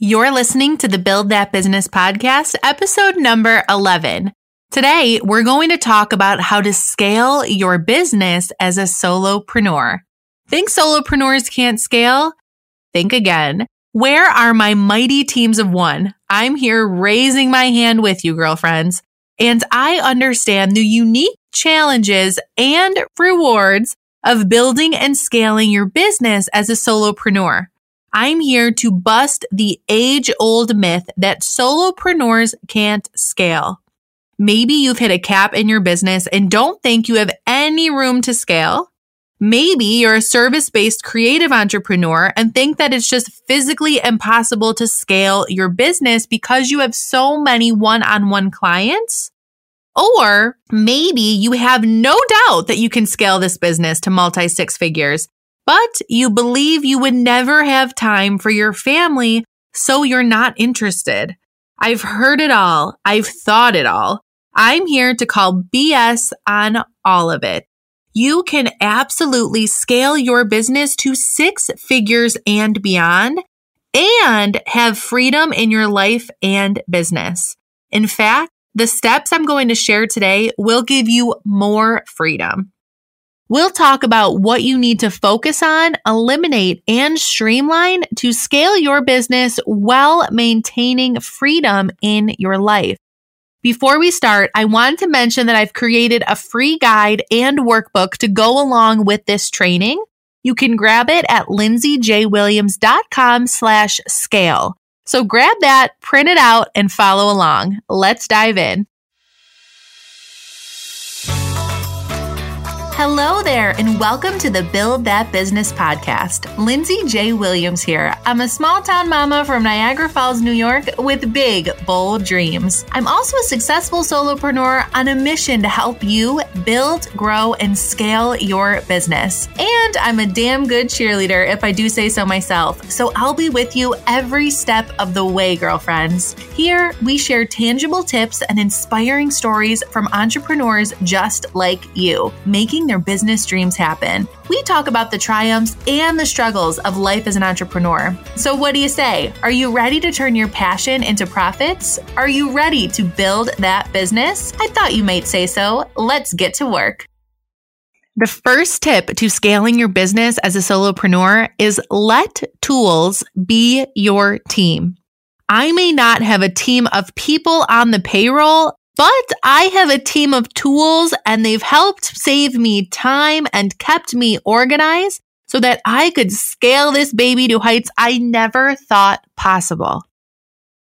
You're listening to the Build That Business podcast, episode number 11. Today, we're going to talk about how to scale your business as a solopreneur. Think solopreneurs can't scale? Think again. Where are my mighty teams of one? I'm here raising my hand with you, girlfriends. And I understand the unique challenges and rewards of building and scaling your business as a solopreneur. I'm here to bust the age old myth that solopreneurs can't scale. Maybe you've hit a cap in your business and don't think you have any room to scale. Maybe you're a service based creative entrepreneur and think that it's just physically impossible to scale your business because you have so many one on one clients. Or maybe you have no doubt that you can scale this business to multi six figures but you believe you would never have time for your family, so you're not interested. I've heard it all. I've thought it all. I'm here to call BS on all of it. You can absolutely scale your business to six figures and beyond and have freedom in your life and business. In fact, the steps I'm going to share today will give you more freedom. We'll talk about what you need to focus on, eliminate, and streamline to scale your business while maintaining freedom in your life. Before we start, I want to mention that I've created a free guide and workbook to go along with this training. You can grab it at lindsayjwilliams.com slash scale. So grab that, print it out, and follow along. Let's dive in. Hello there, and welcome to the Build That Business podcast. Lindsay J. Williams here. I'm a small town mama from Niagara Falls, New York, with big, bold dreams. I'm also a successful solopreneur on a mission to help you build, grow, and scale your business. And I'm a damn good cheerleader, if I do say so myself. So I'll be with you every step of the way, girlfriends. Here, we share tangible tips and inspiring stories from entrepreneurs just like you, making their business dreams happen. We talk about the triumphs and the struggles of life as an entrepreneur. So, what do you say? Are you ready to turn your passion into profits? Are you ready to build that business? I thought you might say so. Let's get to work. The first tip to scaling your business as a solopreneur is let tools be your team. I may not have a team of people on the payroll, but I have a team of tools and they've helped save me time and kept me organized so that I could scale this baby to heights I never thought possible.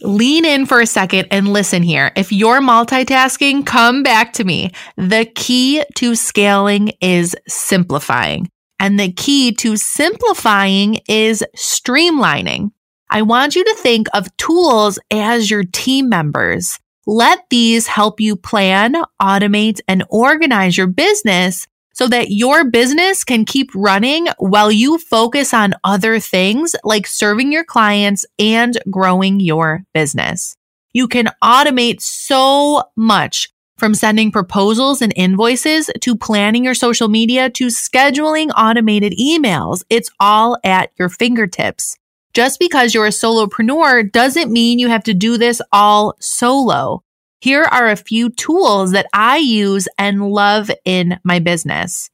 Lean in for a second and listen here. If you're multitasking, come back to me. The key to scaling is simplifying. And the key to simplifying is streamlining. I want you to think of tools as your team members. Let these help you plan, automate, and organize your business so that your business can keep running while you focus on other things like serving your clients and growing your business. You can automate so much from sending proposals and invoices to planning your social media to scheduling automated emails. It's all at your fingertips. Just because you're a solopreneur doesn't mean you have to do this all solo. Here are a few tools that I use and love in my business.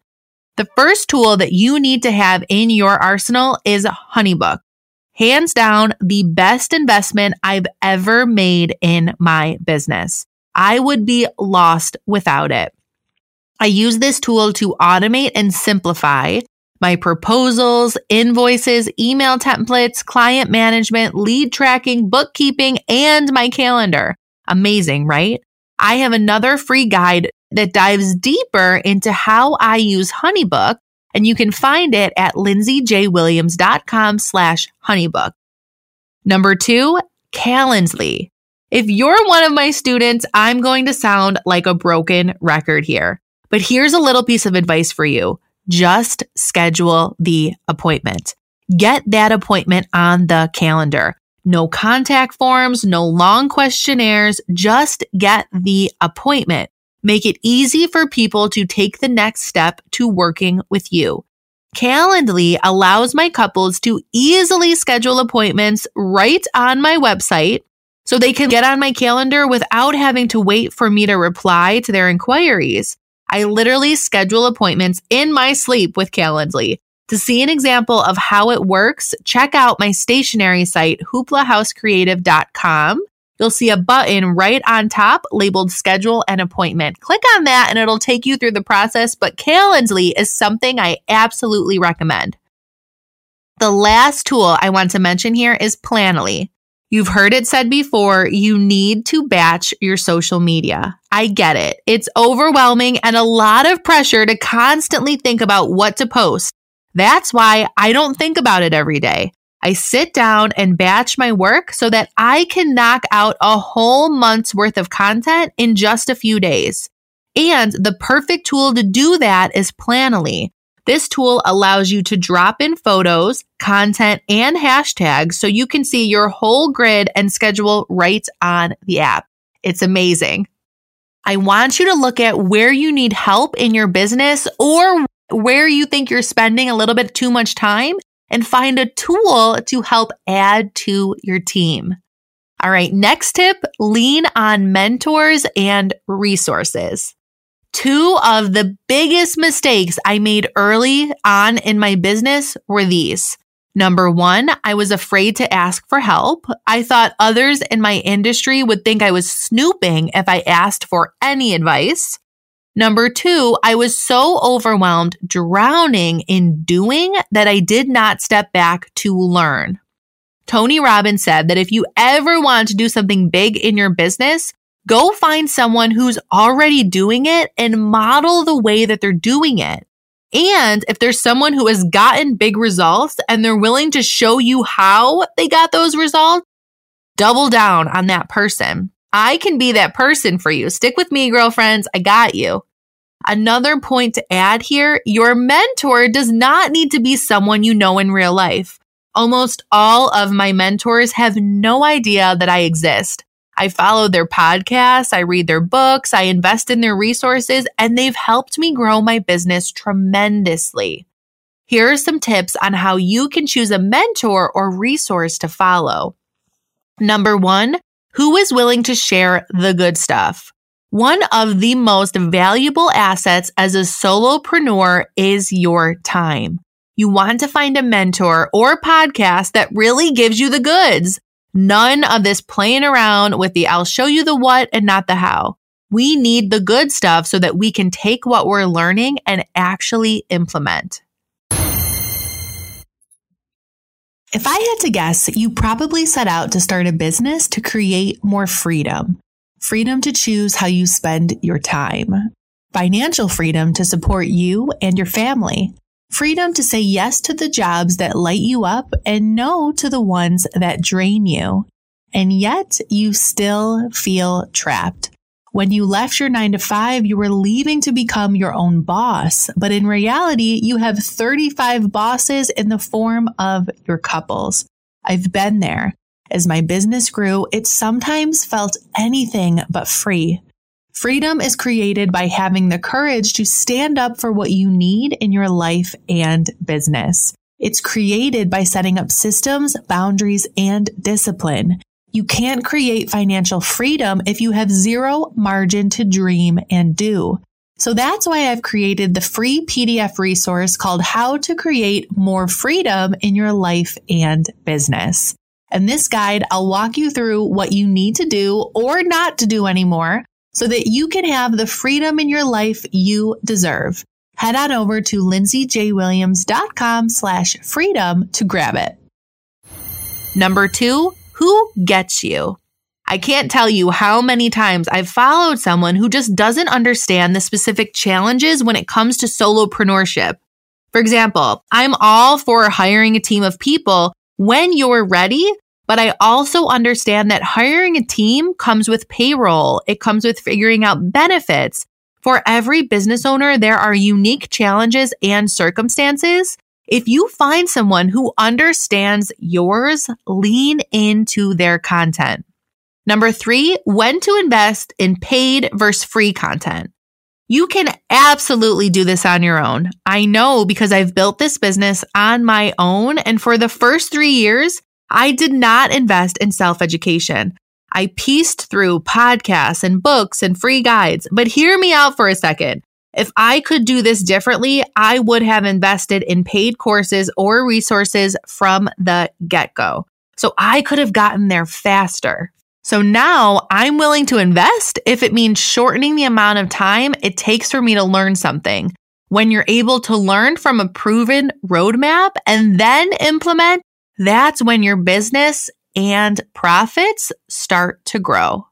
The first tool that you need to have in your arsenal is Honeybook. Hands down, the best investment I've ever made in my business. I would be lost without it. I use this tool to automate and simplify my proposals, invoices, email templates, client management, lead tracking, bookkeeping, and my calendar. Amazing, right? I have another free guide that dives deeper into how I use Honeybook, and you can find it at lindsayjwilliams.com slash honeybook. Number two, Calendly. If you're one of my students, I'm going to sound like a broken record here. But here's a little piece of advice for you. Just schedule the appointment. Get that appointment on the calendar. No contact forms, no long questionnaires, just get the appointment. Make it easy for people to take the next step to working with you. Calendly allows my couples to easily schedule appointments right on my website so they can get on my calendar without having to wait for me to reply to their inquiries. I literally schedule appointments in my sleep with Calendly. To see an example of how it works, check out my stationery site, hooplahousecreative.com. You'll see a button right on top labeled schedule an appointment. Click on that and it'll take you through the process, but Calendly is something I absolutely recommend. The last tool I want to mention here is Planoly. You've heard it said before, you need to batch your social media. I get it. It's overwhelming and a lot of pressure to constantly think about what to post. That's why I don't think about it every day. I sit down and batch my work so that I can knock out a whole month's worth of content in just a few days. And the perfect tool to do that is Planoly. This tool allows you to drop in photos, content, and hashtags so you can see your whole grid and schedule right on the app. It's amazing. I want you to look at where you need help in your business or where you think you're spending a little bit too much time and find a tool to help add to your team. All right, next tip lean on mentors and resources. Two of the biggest mistakes I made early on in my business were these. Number one, I was afraid to ask for help. I thought others in my industry would think I was snooping if I asked for any advice. Number two, I was so overwhelmed, drowning in doing that I did not step back to learn. Tony Robbins said that if you ever want to do something big in your business, go find someone who's already doing it and model the way that they're doing it. And if there's someone who has gotten big results and they're willing to show you how they got those results, double down on that person. I can be that person for you. Stick with me, girlfriends. I got you. Another point to add here your mentor does not need to be someone you know in real life. Almost all of my mentors have no idea that I exist. I follow their podcasts, I read their books, I invest in their resources, and they've helped me grow my business tremendously. Here are some tips on how you can choose a mentor or resource to follow. Number one, who is willing to share the good stuff? One of the most valuable assets as a solopreneur is your time. You want to find a mentor or podcast that really gives you the goods. None of this playing around with the I'll show you the what and not the how. We need the good stuff so that we can take what we're learning and actually implement. If I had to guess, you probably set out to start a business to create more freedom. Freedom to choose how you spend your time. Financial freedom to support you and your family. Freedom to say yes to the jobs that light you up and no to the ones that drain you. And yet you still feel trapped. When you left your nine to five, you were leaving to become your own boss. But in reality, you have 35 bosses in the form of your couples. I've been there. As my business grew, it sometimes felt anything but free. Freedom is created by having the courage to stand up for what you need in your life and business. It's created by setting up systems, boundaries, and discipline. You can't create financial freedom if you have zero margin to dream and do. So that's why I've created the free PDF resource called How to Create More Freedom in Your Life and Business. In this guide, I'll walk you through what you need to do or not to do anymore so that you can have the freedom in your life you deserve. Head on over to lindsayjwilliams.com slash freedom to grab it. Number two, who gets you? I can't tell you how many times I've followed someone who just doesn't understand the specific challenges when it comes to solopreneurship. For example, I'm all for hiring a team of people when you're ready, but I also understand that hiring a team comes with payroll. It comes with figuring out benefits. For every business owner, there are unique challenges and circumstances. If you find someone who understands yours, lean into their content. Number three, when to invest in paid versus free content. You can absolutely do this on your own. I know because I've built this business on my own. And for the first three years, I did not invest in self education. I pieced through podcasts and books and free guides. But hear me out for a second. If I could do this differently, I would have invested in paid courses or resources from the get go. So I could have gotten there faster. So now I'm willing to invest if it means shortening the amount of time it takes for me to learn something. When you're able to learn from a proven roadmap and then implement, that's when your business and profits start to grow.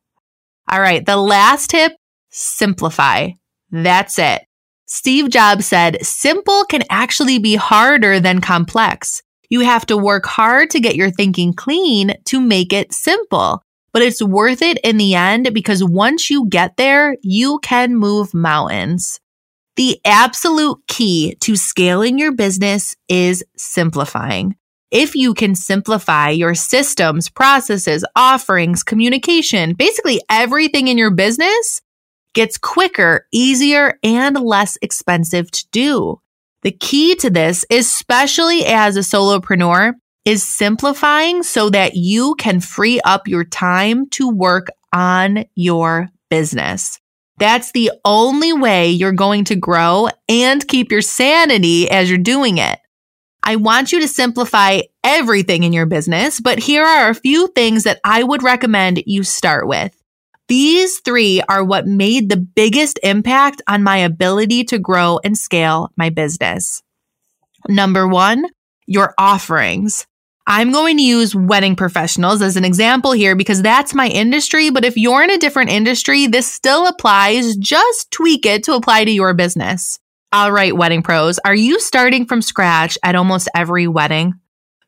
All right. The last tip, simplify. That's it. Steve Jobs said, simple can actually be harder than complex. You have to work hard to get your thinking clean to make it simple but it's worth it in the end because once you get there, you can move mountains. The absolute key to scaling your business is simplifying. If you can simplify your systems, processes, offerings, communication, basically everything in your business gets quicker, easier, and less expensive to do. The key to this, especially as a solopreneur, is simplifying so that you can free up your time to work on your business. That's the only way you're going to grow and keep your sanity as you're doing it. I want you to simplify everything in your business, but here are a few things that I would recommend you start with. These three are what made the biggest impact on my ability to grow and scale my business. Number one, your offerings. I'm going to use wedding professionals as an example here because that's my industry. But if you're in a different industry, this still applies. Just tweak it to apply to your business. All right, wedding pros, are you starting from scratch at almost every wedding?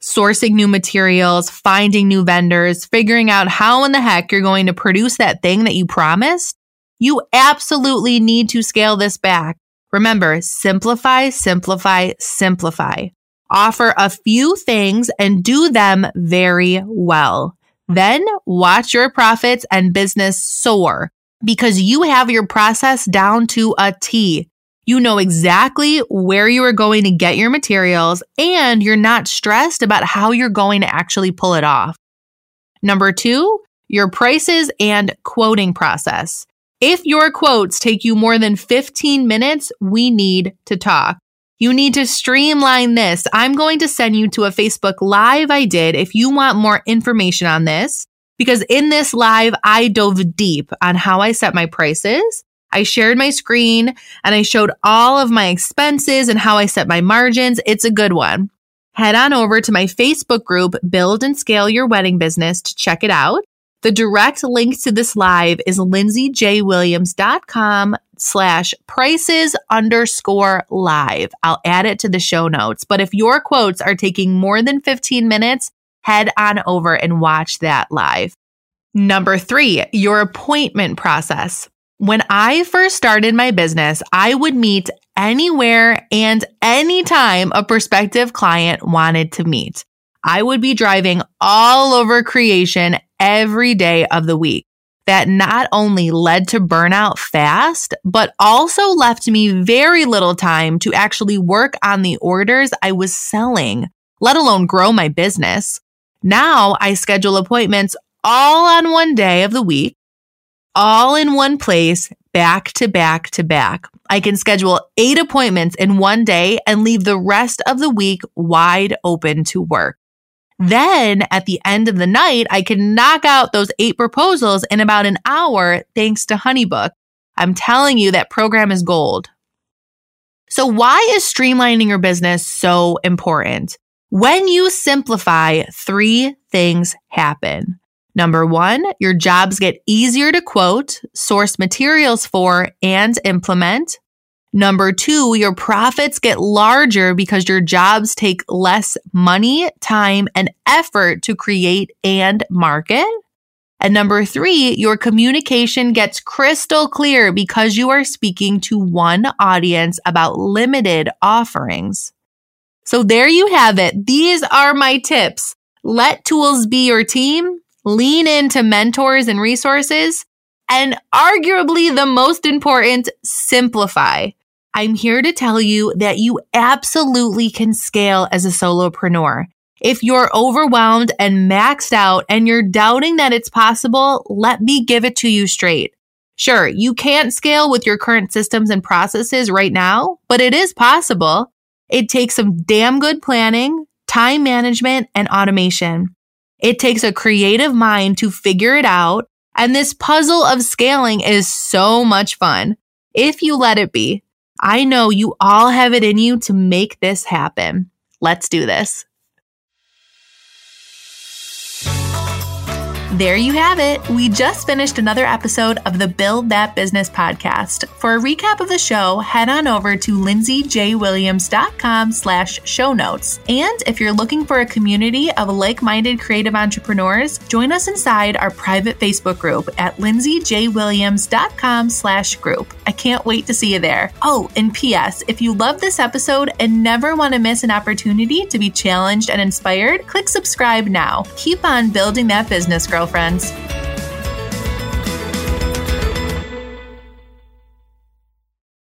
Sourcing new materials, finding new vendors, figuring out how in the heck you're going to produce that thing that you promised? You absolutely need to scale this back. Remember, simplify, simplify, simplify offer a few things and do them very well. Then watch your profits and business soar because you have your process down to a T. You know exactly where you are going to get your materials and you're not stressed about how you're going to actually pull it off. Number two, your prices and quoting process. If your quotes take you more than 15 minutes, we need to talk. You need to streamline this. I'm going to send you to a Facebook Live I did if you want more information on this, because in this live, I dove deep on how I set my prices. I shared my screen and I showed all of my expenses and how I set my margins. It's a good one. Head on over to my Facebook group, Build and Scale Your Wedding Business, to check it out. The direct link to this live is lindsayjwilliams.com slash prices underscore live. I'll add it to the show notes. But if your quotes are taking more than 15 minutes, head on over and watch that live. Number three, your appointment process. When I first started my business, I would meet anywhere and anytime a prospective client wanted to meet. I would be driving all over creation every day of the week. That not only led to burnout fast, but also left me very little time to actually work on the orders I was selling, let alone grow my business. Now I schedule appointments all on one day of the week, all in one place, back to back to back. I can schedule eight appointments in one day and leave the rest of the week wide open to work. Then at the end of the night, I can knock out those eight proposals in about an hour thanks to Honeybook. I'm telling you that program is gold. So why is streamlining your business so important? When you simplify, three things happen. Number one, your jobs get easier to quote, source materials for, and implement. Number two, your profits get larger because your jobs take less money, time, and effort to create and market. And number three, your communication gets crystal clear because you are speaking to one audience about limited offerings. So there you have it. These are my tips. Let tools be your team. Lean into mentors and resources And arguably the most important, simplify. I'm here to tell you that you absolutely can scale as a solopreneur. If you're overwhelmed and maxed out and you're doubting that it's possible, let me give it to you straight. Sure, you can't scale with your current systems and processes right now, but it is possible. It takes some damn good planning, time management, and automation. It takes a creative mind to figure it out. And this puzzle of scaling is so much fun if you let it be. I know you all have it in you to make this happen. Let's do this. There you have it. We just finished another episode of the Build That Business podcast. For a recap of the show, head on over to lindsayjwilliams.com slash show notes. And if you're looking for a community of like-minded creative entrepreneurs, join us inside our private Facebook group at lindsayjwilliams.com slash group. I can't wait to see you there. Oh, and P.S. If you love this episode and never want to miss an opportunity to be challenged and inspired, click subscribe now. Keep on building that business, girlfriends.